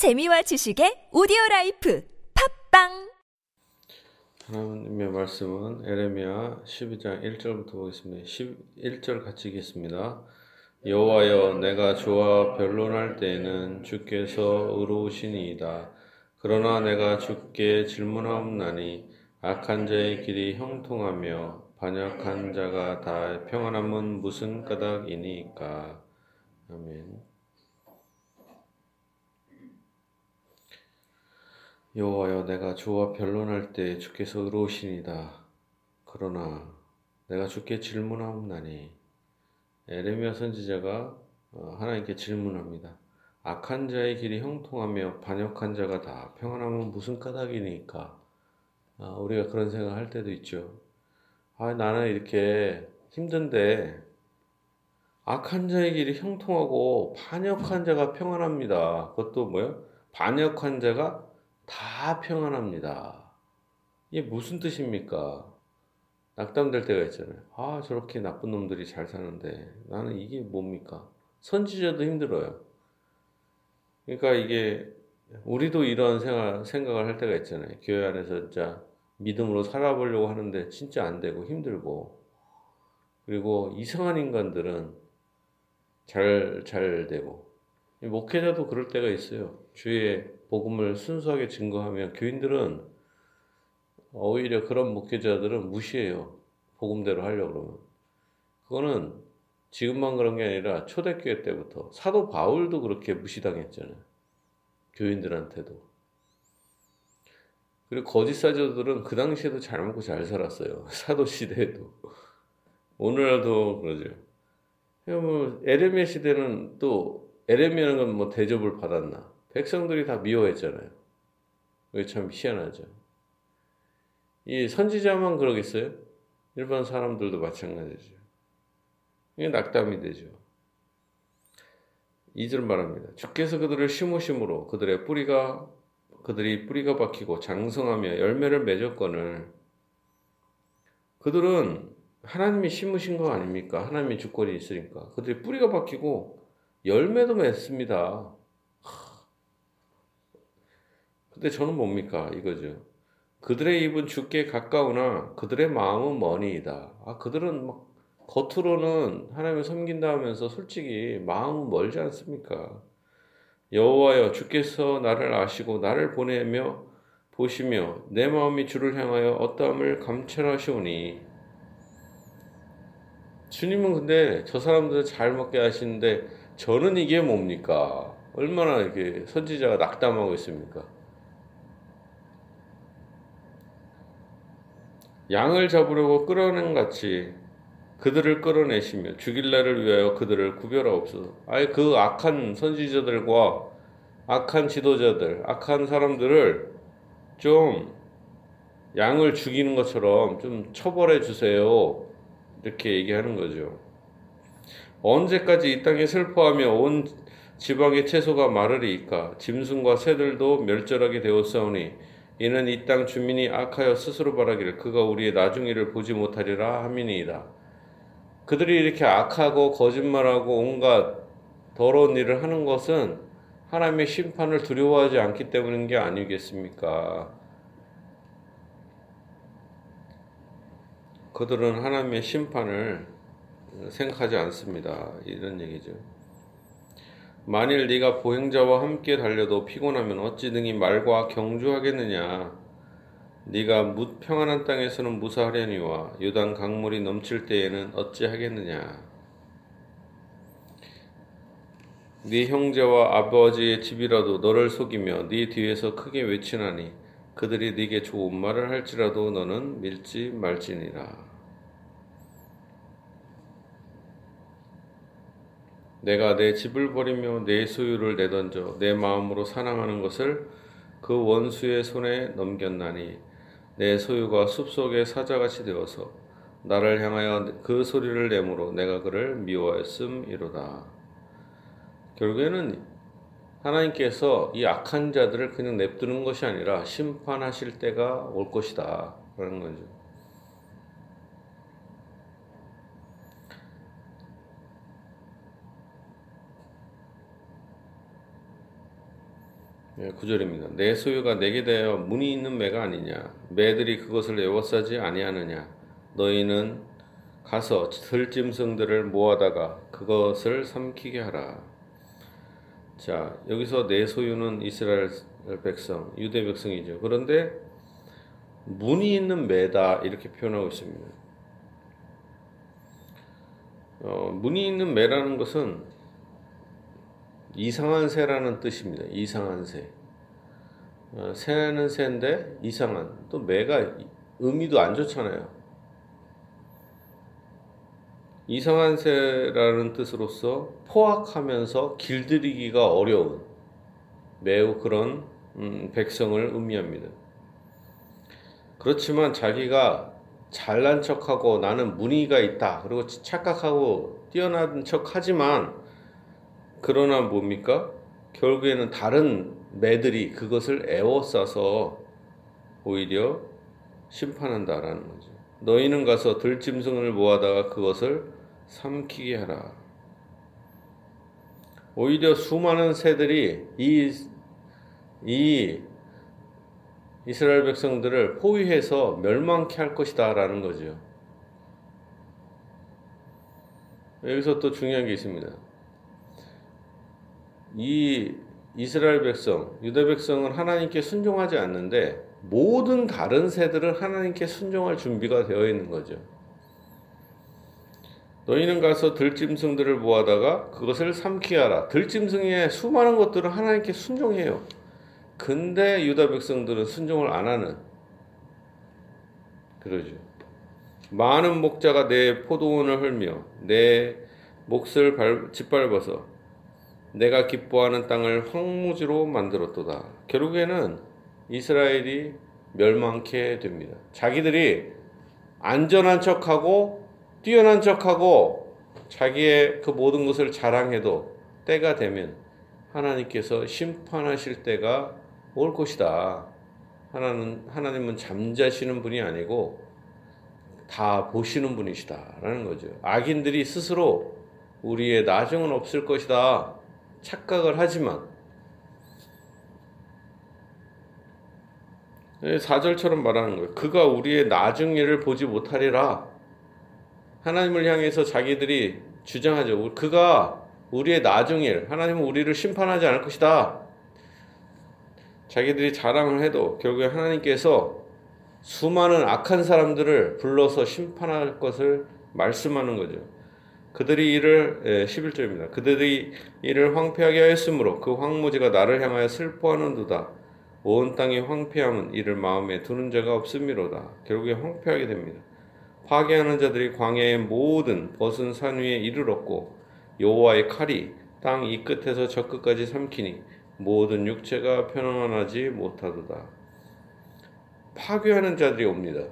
재미와 지식의 오디오 life 팟빵 하나님의 말씀은 예레미야 12장 1절부터 보겠습니다. 11절 같이 읽겠습니다. 여호와여 내가 주와 변론할 때에는 주께서 의로우시니이다. 그러나 내가 주께 질문하옵나니 악한 자의 길이 형통하며 반역한 자가 다 평안함은 무슨 까닭이니까. 아멘. 여호와여 내가 주와 변론할 때 주께서 의로우시니다. 그러나 내가 주께 질문하옵나니 에레미야 선지자가 어, 하나님께 질문합니다. 악한 자의 길이 형통하며 반역한 자가 다 평안하면 무슨 까닭이니까 아, 우리가 그런 생각할 때도 있죠. 아 나는 이렇게 힘든데 악한 자의 길이 형통하고 반역한 자가 평안합니다. 그것도 뭐요? 반역한 자가 다 평안합니다. 이게 무슨 뜻입니까? 낙담될 때가 있잖아요. 아, 저렇게 나쁜 놈들이 잘 사는데 나는 이게 뭡니까? 선지자도 힘들어요. 그러니까 이게 우리도 이런 생각, 생각을 할 때가 있잖아요. 교회 안에서 진짜 믿음으로 살아보려고 하는데 진짜 안 되고 힘들고 그리고 이상한 인간들은 잘, 잘 되고 목회자도 그럴 때가 있어요. 주의 복음을 순수하게 증거하면 교인들은 오히려 그런 목회자들은 무시해요. 복음대로 하려고 그러면. 그거는 지금만 그런 게 아니라 초대교회 때부터 사도 바울도 그렇게 무시당했잖아요. 교인들한테도. 그리고 거짓 사도들은 그 당시에도 잘 먹고 잘 살았어요. 사도 시대에도. 오늘날도 그러죠. 뭐 에레미야 시대는 또 에레미야는 건뭐 대접을 받았나? 백성들이 다 미워했잖아요. 그게 참 희한하죠. 이 선지자만 그러겠어요? 일반 사람들도 마찬가지죠. 이게 낙담이 되죠. 2절 말합니다. 주께서 그들을 심으심으로 그들의 뿌리가 그들이 뿌리가 박히고 장성하며 열매를 맺었거늘 그들은 하나님이 심으신 거 아닙니까? 하나님이 주권이 있으니까 그들이 뿌리가 박히고 열매도 맺습니다. 근데 저는 뭡니까? 이거죠. 그들의 입은 주께 가까우나 그들의 마음은 머니이다. 아, 그들은 막 겉으로는 하나님을 섬긴다 하면서 솔직히 마음은 멀지 않습니까? 여호와여 주께서 나를 아시고 나를 보내며 보시며 내 마음이 주를 향하여 어떠함을 감찰하시오니 주님은 근데 저 사람들 잘 먹게 하시는데 저는 이게 뭡니까? 얼마나 이렇게 선지자가 낙담하고 있습니까? 양을 잡으려고 끌어낸 같이 그들을 끌어내시며 죽일 날을 위하여 그들을 구별하옵소서. 아예 그 악한 선지자들과 악한 지도자들, 악한 사람들을 좀 양을 죽이는 것처럼 좀 처벌해 주세요. 이렇게 얘기하는 거죠. 언제까지 이 땅에 슬퍼하며 온 지방의 채소가 마르리이까 짐승과 새들도 멸절하게 되었사오니 이는 이 땅 주민이 악하여 스스로 바라기를 그가 우리의 나중일을 보지 못하리라 함이니이다. 그들이 이렇게 악하고 거짓말하고 온갖 더러운 일을 하는 것은 하나님의 심판을 두려워하지 않기 때문인 게 아니겠습니까? 그들은 하나님의 심판을 생각하지 않습니다. 이런 얘기죠. 만일 네가 보행자와 함께 달려도 피곤하면 어찌 등이 말과 경주하겠느냐? 네가 무 평안한 땅에서는 무사하려니와 유단 강물이 넘칠 때에는 어찌하겠느냐? 네 형제와 아버지의 집이라도 너를 속이며 네 뒤에서 크게 외치나니 그들이 네게 좋은 말을 할지라도 너는 밀지 말지니라 내가 내 집을 버리며 내 소유를 내던져 내 마음으로 사랑하는 것을 그 원수의 손에 넘겼나니 내 소유가 숲속의 사자같이 되어서 나를 향하여 그 소리를 내므로 내가 그를 미워했음이로다. 결국에는 하나님께서 이 악한 자들을 그냥 냅두는 것이 아니라 심판하실 때가 올 것이다. 라는 거죠. 예, 9절입니다. 내 소유가 내게 대하여 문이 있는 매가 아니냐 매들이 그것을 에워싸지 아니하느냐 너희는 가서 들짐승들을 모아다가 그것을 삼키게 하라. 자, 여기서 내 소유는 이스라엘 백성, 유대 백성이죠. 그런데 문이 있는 매다 이렇게 표현하고 있습니다. 어, 문이 있는 매라는 것은 이상한 새라는 뜻입니다. 이상한 새. 어, 새는 새인데 이상한 또 매가 의미도 안 좋잖아요. 이상한 새라는 뜻으로서 포악하면서 길들이기가 어려운 매우 그런 음, 백성을 의미합니다. 그렇지만 자기가 잘난 척하고 나는 문의가 있다. 그리고 착각하고 뛰어난 척 하지만 그러나 뭡니까? 결국에는 다른 매들이 그것을 애워싸서 오히려 심판한다라는 거죠. 너희는 가서 들짐승을 모아다가 그것을 삼키게 하라. 오히려 수많은 새들이 이, 이 이스라엘 백성들을 포위해서 멸망케 할 것이다 라는 거죠. 여기서 또 중요한 게 있습니다. 이 이스라엘 백성, 유대 백성은 하나님께 순종하지 않는데 모든 다른 새들은 하나님께 순종할 준비가 되어 있는 거죠. 너희는 가서 들짐승들을 모아다가 그것을 삼키 하라. 들짐승의 수많은 것들은 하나님께 순종해요. 근데 유다 백성들은 순종을 안 하는 그러죠. 많은 목자가 내 포도원을 헐며 내 몫을 발, 짓밟아서 내가 기뻐하는 땅을 황무지로 만들었도다. 결국에는 이스라엘이 멸망케 됩니다. 자기들이 안전한 척하고 뛰어난 척하고 자기의 그 모든 것을 자랑해도 때가 되면 하나님께서 심판하실 때가 올 것이다. 하나는 하나님은 잠자시는 분이 아니고 다 보시는 분이시다라는 거죠. 악인들이 스스로 우리의 나중은 없을 것이다 착각을 하지만 4절처럼 말하는 거예요. 그가 우리의 나중 일을 보지 못하리라. 하나님을 향해서 자기들이 주장하죠. 그가 우리의 나중 일, 하나님은 우리를 심판하지 않을 것이다. 자기들이 자랑을 해도 결국에 하나님께서 수많은 악한 사람들을 불러서 심판할 것을 말씀하는 거죠. 그들이 이를 11절입니다. 예, 그들이 이를 황폐하게 하였으므로 그 황무지가 나를 향하여 슬퍼하는도다. 온 땅이 황폐함은 이를 마음에 두는 자가 없음이로다. 결국에 황폐하게 됩니다. 파괴하는 자들이 광야의 모든 벗은 산 위에 이르렀고 여호와의 칼이 땅 이 끝에서 저 끝까지 삼키니 모든 육체가 편안하지 못하도다. 파괴하는 자들이 옵니다.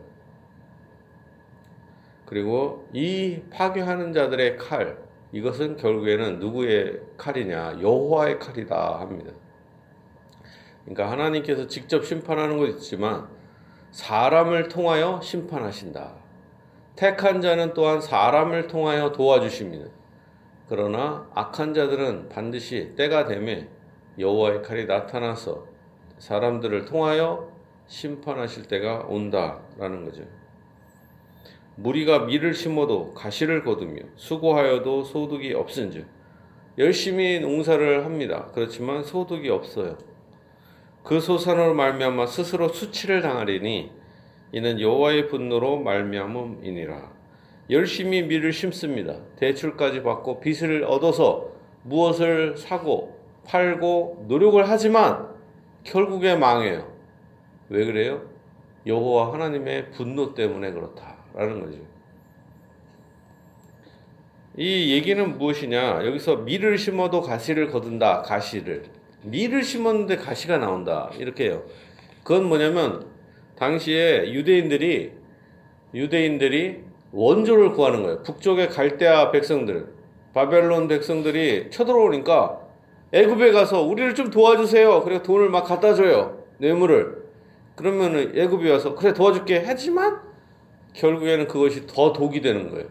그리고 이 파괴하는 자들의 칼, 이것은 결국에는 누구의 칼이냐? 여호와의 칼이다 합니다. 그러니까 하나님께서 직접 심판하는 것 있지만 사람을 통하여 심판하신다. 택한 자는 또한 사람을 통하여 도와주십니다. 그러나 악한 자들은 반드시 때가 되면 여호와의 칼이 나타나서 사람들을 통하여 심판하실 때가 온다라는 거죠. 무리가 밀을 심어도 가시를 거두며 수고하여도 소득이 없은즉 열심히 농사를 합니다. 그렇지만 소득이 없어요. 그 소산으로 말미암아 스스로 수치를 당하리니 이는 여호와의 분노로 말미암음이니라. 열심히 밀을 심습니다. 대출까지 받고 빚을 얻어서 무엇을 사고 팔고 노력을 하지만 결국에 망해요. 왜 그래요? 여호와 하나님의 분노 때문에 그렇다 라는 거죠. 이 얘기는 무엇이냐? 여기서 밀을 심어도 가시를 거둔다. 가시를. 밀을 심었는데 가시가 나온다. 이렇게요. 그건 뭐냐면 당시에 유대인들이 유대인들이 원조를 구하는 거예요. 북쪽의 갈대아 백성들, 바벨론 백성들이 쳐들어오니까 애굽에 가서 우리를 좀 도와주세요. 그래 돈을 막 갖다 줘요. 뇌물을. 그러면은 애굽에 와서 그래 도와줄게 하지만 결국에는 그것이 더 독이 되는 거예요.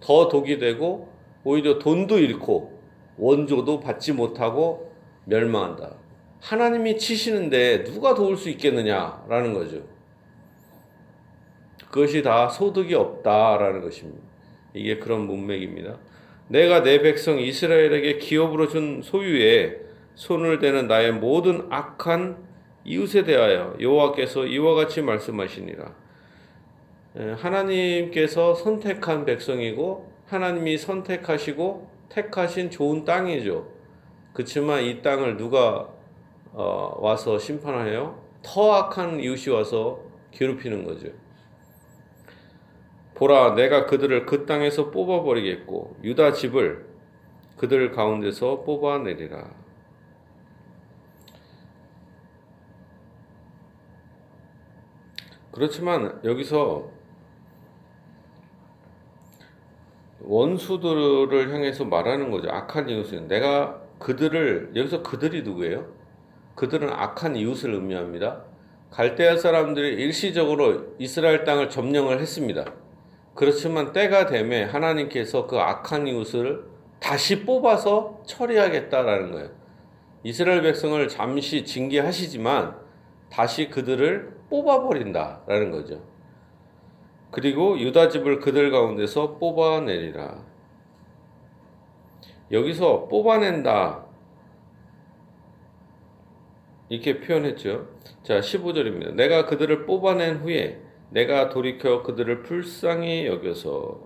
더 독이 되고 오히려 돈도 잃고 원조도 받지 못하고 멸망한다. 하나님이 치시는데 누가 도울 수 있겠느냐라는 거죠. 그것이 다 소득이 없다라는 것입니다. 이게 그런 문맥입니다. 내가 내 백성 이스라엘에게 기업으로 준 소유에 손을 대는 나의 모든 악한 이웃에 대하여 여호와께서 이와 같이 말씀하시니라. 예, 하나님께서 선택한 백성이고 하나님이 선택하시고 택하신 좋은 땅이죠. 그렇지만 이 땅을 누가 어, 와서 심판하여 더 악한 이웃이 와서 괴롭히는 거죠. 보라, 내가 그들을 그 땅에서 뽑아버리겠고 유다 집을 그들 가운데서 뽑아내리라. 그렇지만 여기서 원수들을 향해서 말하는 거죠. 악한 이웃은 내가 그들을 여기서 그들이 누구예요? 그들은 악한 이웃을 의미합니다. 갈대아 사람들이 일시적으로 이스라엘 땅을 점령을 했습니다. 그렇지만 때가 되매 하나님께서 그 악한 이웃을 다시 뽑아서 처리하겠다라는 거예요. 이스라엘 백성을 잠시 징계하시지만 다시 그들을 뽑아버린다라는 거죠. 그리고 유다 집을 그들 가운데서 뽑아내리라. 여기서 뽑아낸다. 이렇게 표현했죠. 자, 15절입니다. 내가 그들을 뽑아낸 후에 내가 돌이켜 그들을 불쌍히 여겨서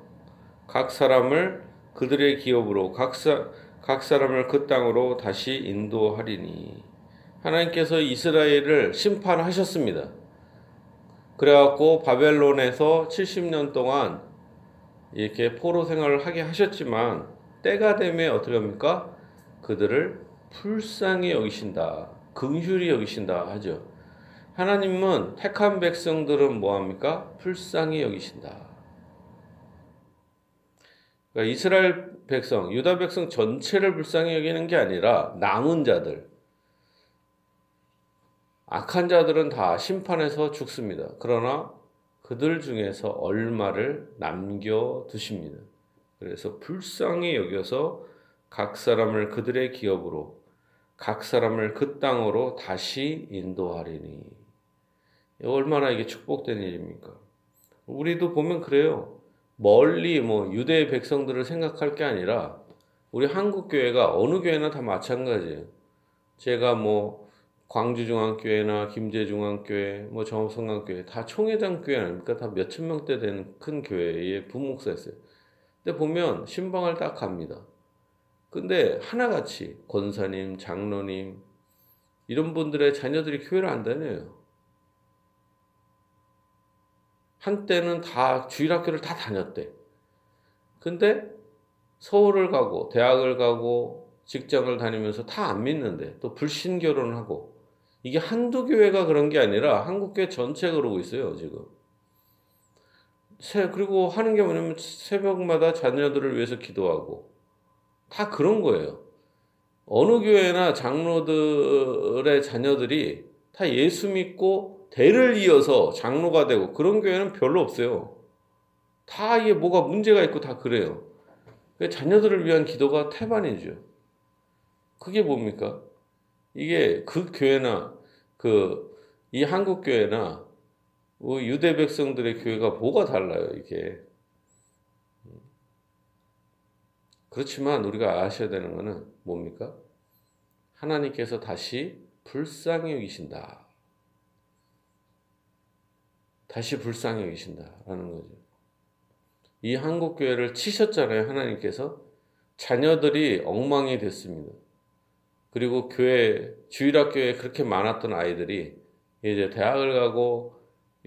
각 사람을 그들의 기업으로 각, 사, 각 사람을 그 땅으로 다시 인도하리니 하나님께서 이스라엘을 심판하셨습니다. 그래갖고 바벨론에서 70년 동안 이렇게 포로 생활을 하게 하셨지만 때가 되면 어떻게 합니까? 그들을 불쌍히 여기신다. 긍휼히 여기신다 하죠. 하나님은 택한 백성들은 뭐 합니까? 불쌍히 여기신다. 그러니까 이스라엘 백성, 유다 백성 전체를 불쌍히 여기는 게 아니라 남은 자들, 악한 자들은 다 심판에서 죽습니다. 그러나 그들 중에서 얼마를 남겨 두십니다. 그래서 불쌍히 여겨서 각 사람을 그들의 기업으로 각 사람을 그 땅으로 다시 인도하리니 얼마나 이게 축복된 일입니까? 우리도 보면 그래요. 멀리 뭐 유대 백성들을 생각할 게 아니라 우리 한국 교회가 어느 교회나 다 마찬가지예요. 제가 뭐 광주중앙교회나 김제중앙교회, 뭐 정성강교회 다 총회장 교회 아닙니까? 다 몇천 명대 되는 큰 교회의 부목사였어요. 근데 보면 신방을 딱 갑니다. 근데 하나같이 권사님, 장로님 이런 분들의 자녀들이 교회를 안 다녀요. 한때는 다 주일학교를 다 다녔대. 근데 서울을 가고 대학을 가고 직장을 다니면서 다 안 믿는데 또 불신 결혼을 하고 이게 한두 교회가 그런 게 아니라 한국교회 전체 그러고 있어요, 지금. 새, 그리고 하는 게 뭐냐면 새벽마다 자녀들을 위해서 기도하고 다 그런 거예요. 어느 교회나 장로들의 자녀들이 다 예수 믿고 대를 이어서 장로가 되고 그런 교회는 별로 없어요. 다 이게 뭐가 문제가 있고 다 그래요. 자녀들을 위한 기도가 태반이죠. 그게 뭡니까? 이게 그 교회나 그 이 한국 교회나 뭐 유대 백성들의 교회가 뭐가 달라요, 이게. 그렇지만 우리가 아셔야 되는 것은 뭡니까? 하나님께서 다시 불쌍히 여기신다. 다시 불쌍히 여기신다라는 거죠. 이 한국 교회를 치셨잖아요, 하나님께서. 자녀들이 엉망이 됐습니다. 그리고 교회 주일학교에 그렇게 많았던 아이들이 이제 대학을 가고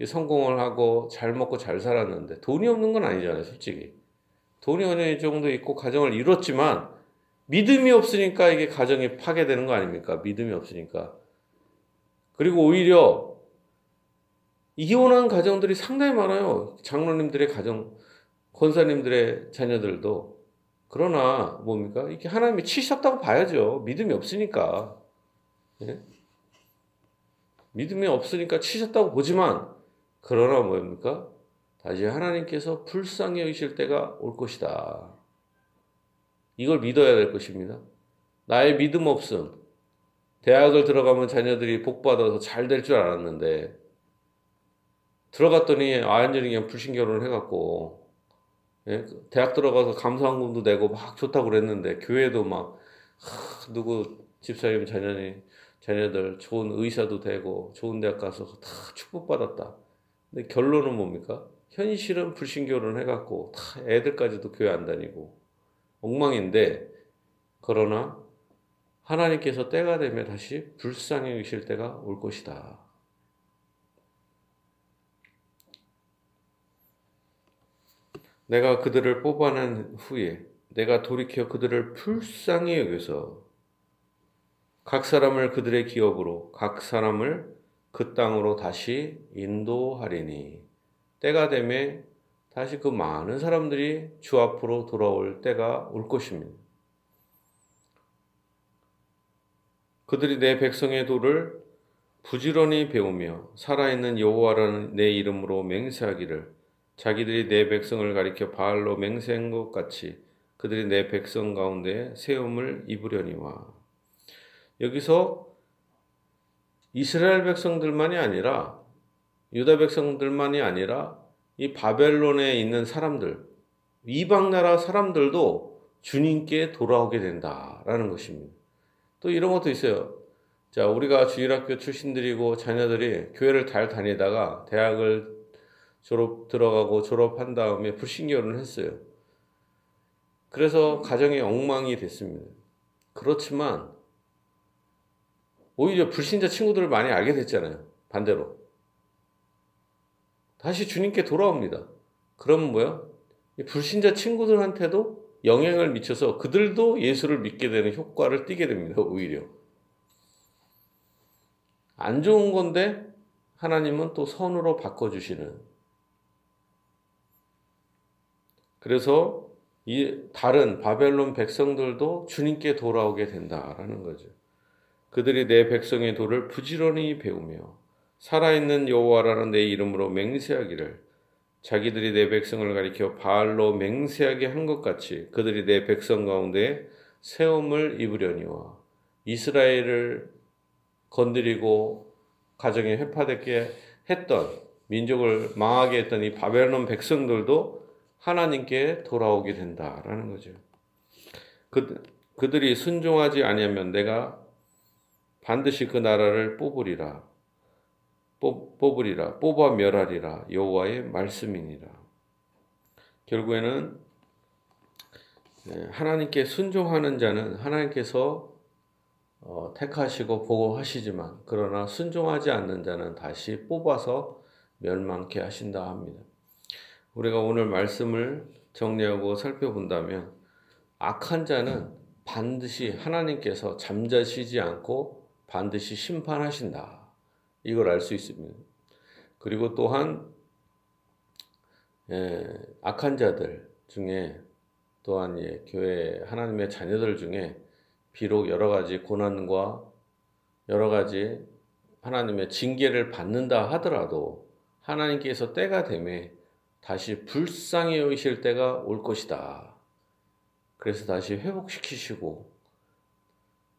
성공을 하고 잘 먹고 잘 살았는데 돈이 없는 건 아니잖아요, 솔직히. 돈이 어느 정도 있고 가정을 이뤘지만 믿음이 없으니까 이게 가정이 파괴되는 거 아닙니까? 믿음이 없으니까. 그리고 오히려 이혼한 가정들이 상당히 많아요. 장로님들의 가정, 권사님들의 자녀들도 그러나 뭡니까? 이게 하나님이 치셨다고 봐야죠. 믿음이 없으니까. 예? 믿음이 없으니까 치셨다고 보지만 그러나 뭡니까? 다시 하나님께서 불쌍히 여기실 때가 올 것이다. 이걸 믿어야 될 것입니다. 나의 믿음 없음, 대학을 들어가면 자녀들이 복 받아서 잘 될 줄 알았는데 들어갔더니 완전히 그냥 불신 결혼을 해갖고 예? 대학 들어가서 감사원금도 내고 막 좋다고 그랬는데 교회도 막 하, 누구 집사님 자녀니 자녀들 좋은 의사도 되고 좋은 대학 가서 다 축복받았다. 근데 결론은 뭡니까? 현실은 불신 결혼 해갖고 다 애들까지도 교회 안 다니고 엉망인데 그러나 하나님께서 때가 되면 다시 불쌍히 여기실 때가 올 것이다. 내가 그들을 뽑아낸 후에 내가 돌이켜 그들을 불쌍히 여겨서 각 사람을 그들의 기업으로 각 사람을 그 땅으로 다시 인도하리니 때가 되매 다시 그 많은 사람들이 주 앞으로 돌아올 때가 올 것입니다. 그들이 내 백성의 도를 부지런히 배우며 살아있는 여호와라는 내 이름으로 맹세하기를 자기들이 내 백성을 가리켜 바알로 맹세한 것 같이 그들이 내 백성 가운데 세움을 입으려니와 여기서 이스라엘 백성들만이 아니라 유다 백성들만이 아니라 이 바벨론에 있는 사람들 이방 나라 사람들도 주님께 돌아오게 된다라는 것입니다. 또 이런 것도 있어요. 자, 우리가 주일학교 출신들이고 자녀들이 교회를 잘 다니다가 대학을 졸업 들어가고 졸업한 다음에 불신결혼을 했어요. 그래서 가정이 엉망이 됐습니다. 그렇지만 오히려 불신자 친구들을 많이 알게 됐잖아요. 반대로. 다시 주님께 돌아옵니다. 그럼 뭐야? 불신자 친구들한테도 영향을 미쳐서 그들도 예수를 믿게 되는 효과를 띠게 됩니다. 오히려. 안 좋은 건데 하나님은 또 선으로 바꿔주시는. 그래서 이 다른 바벨론 백성들도 주님께 돌아오게 된다라는 거죠. 그들이 내 백성의 도를 부지런히 배우며 살아있는 여호와라는 내 이름으로 맹세하기를 자기들이 내 백성을 가리켜 바알로 맹세하게 한 것 같이 그들이 내 백성 가운데 세움을 입으려니와 이스라엘을 건드리고 가정에 회파되게 했던 민족을 망하게 했던 이 바벨론 백성들도 하나님께 돌아오게 된다라는 거죠. 그, 그들이 순종하지 아니하면 내가 반드시 그 나라를 뽑으리라. 뽑으리라 뽑아 멸하리라 여호와의 말씀이니라. 결국에는 네, 하나님께 순종하는 자는 하나님께서 어, 택하시고 보고하시지만 그러나 순종하지 않는 자는 다시 뽑아서 멸망케 하신다 합니다. 우리가 오늘 말씀을 정리하고 살펴본다면 악한 자는 반드시 하나님께서 잠자시지 않고 반드시 심판하신다. 이걸 알 수 있습니다. 그리고 또한 예, 악한 자들 중에 또한 예, 교회 하나님의 자녀들 중에 비록 여러 가지 고난과 여러 가지 하나님의 징계를 받는다 하더라도 하나님께서 때가 되매 다시 불쌍히 여기실 때가 올 것이다. 그래서 다시 회복시키시고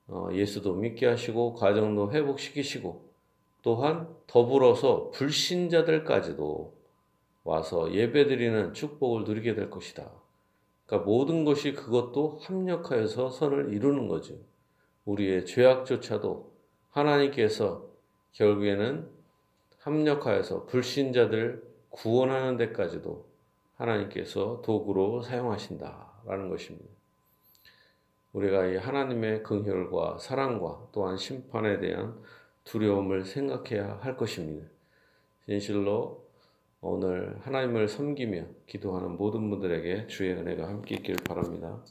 어, 예수도 믿게 하시고 가정도 회복시키시고 또한 더불어서 불신자들까지도 와서 예배드리는 축복을 누리게 될 것이다. 그러니까 모든 것이 그것도 합력하여서 선을 이루는 거죠. 우리의 죄악조차도 하나님께서 결국에는 합력하여서 불신자들 구원하는 데까지도 하나님께서 도구로 사용하신다라는 것입니다. 우리가 이 하나님의 긍휼과 사랑과 또한 심판에 대한 두려움을 생각해야 할 것입니다. 진실로 오늘 하나님을 섬기며 기도하는 모든 분들에게 주의 은혜가 함께 있기를 바랍니다.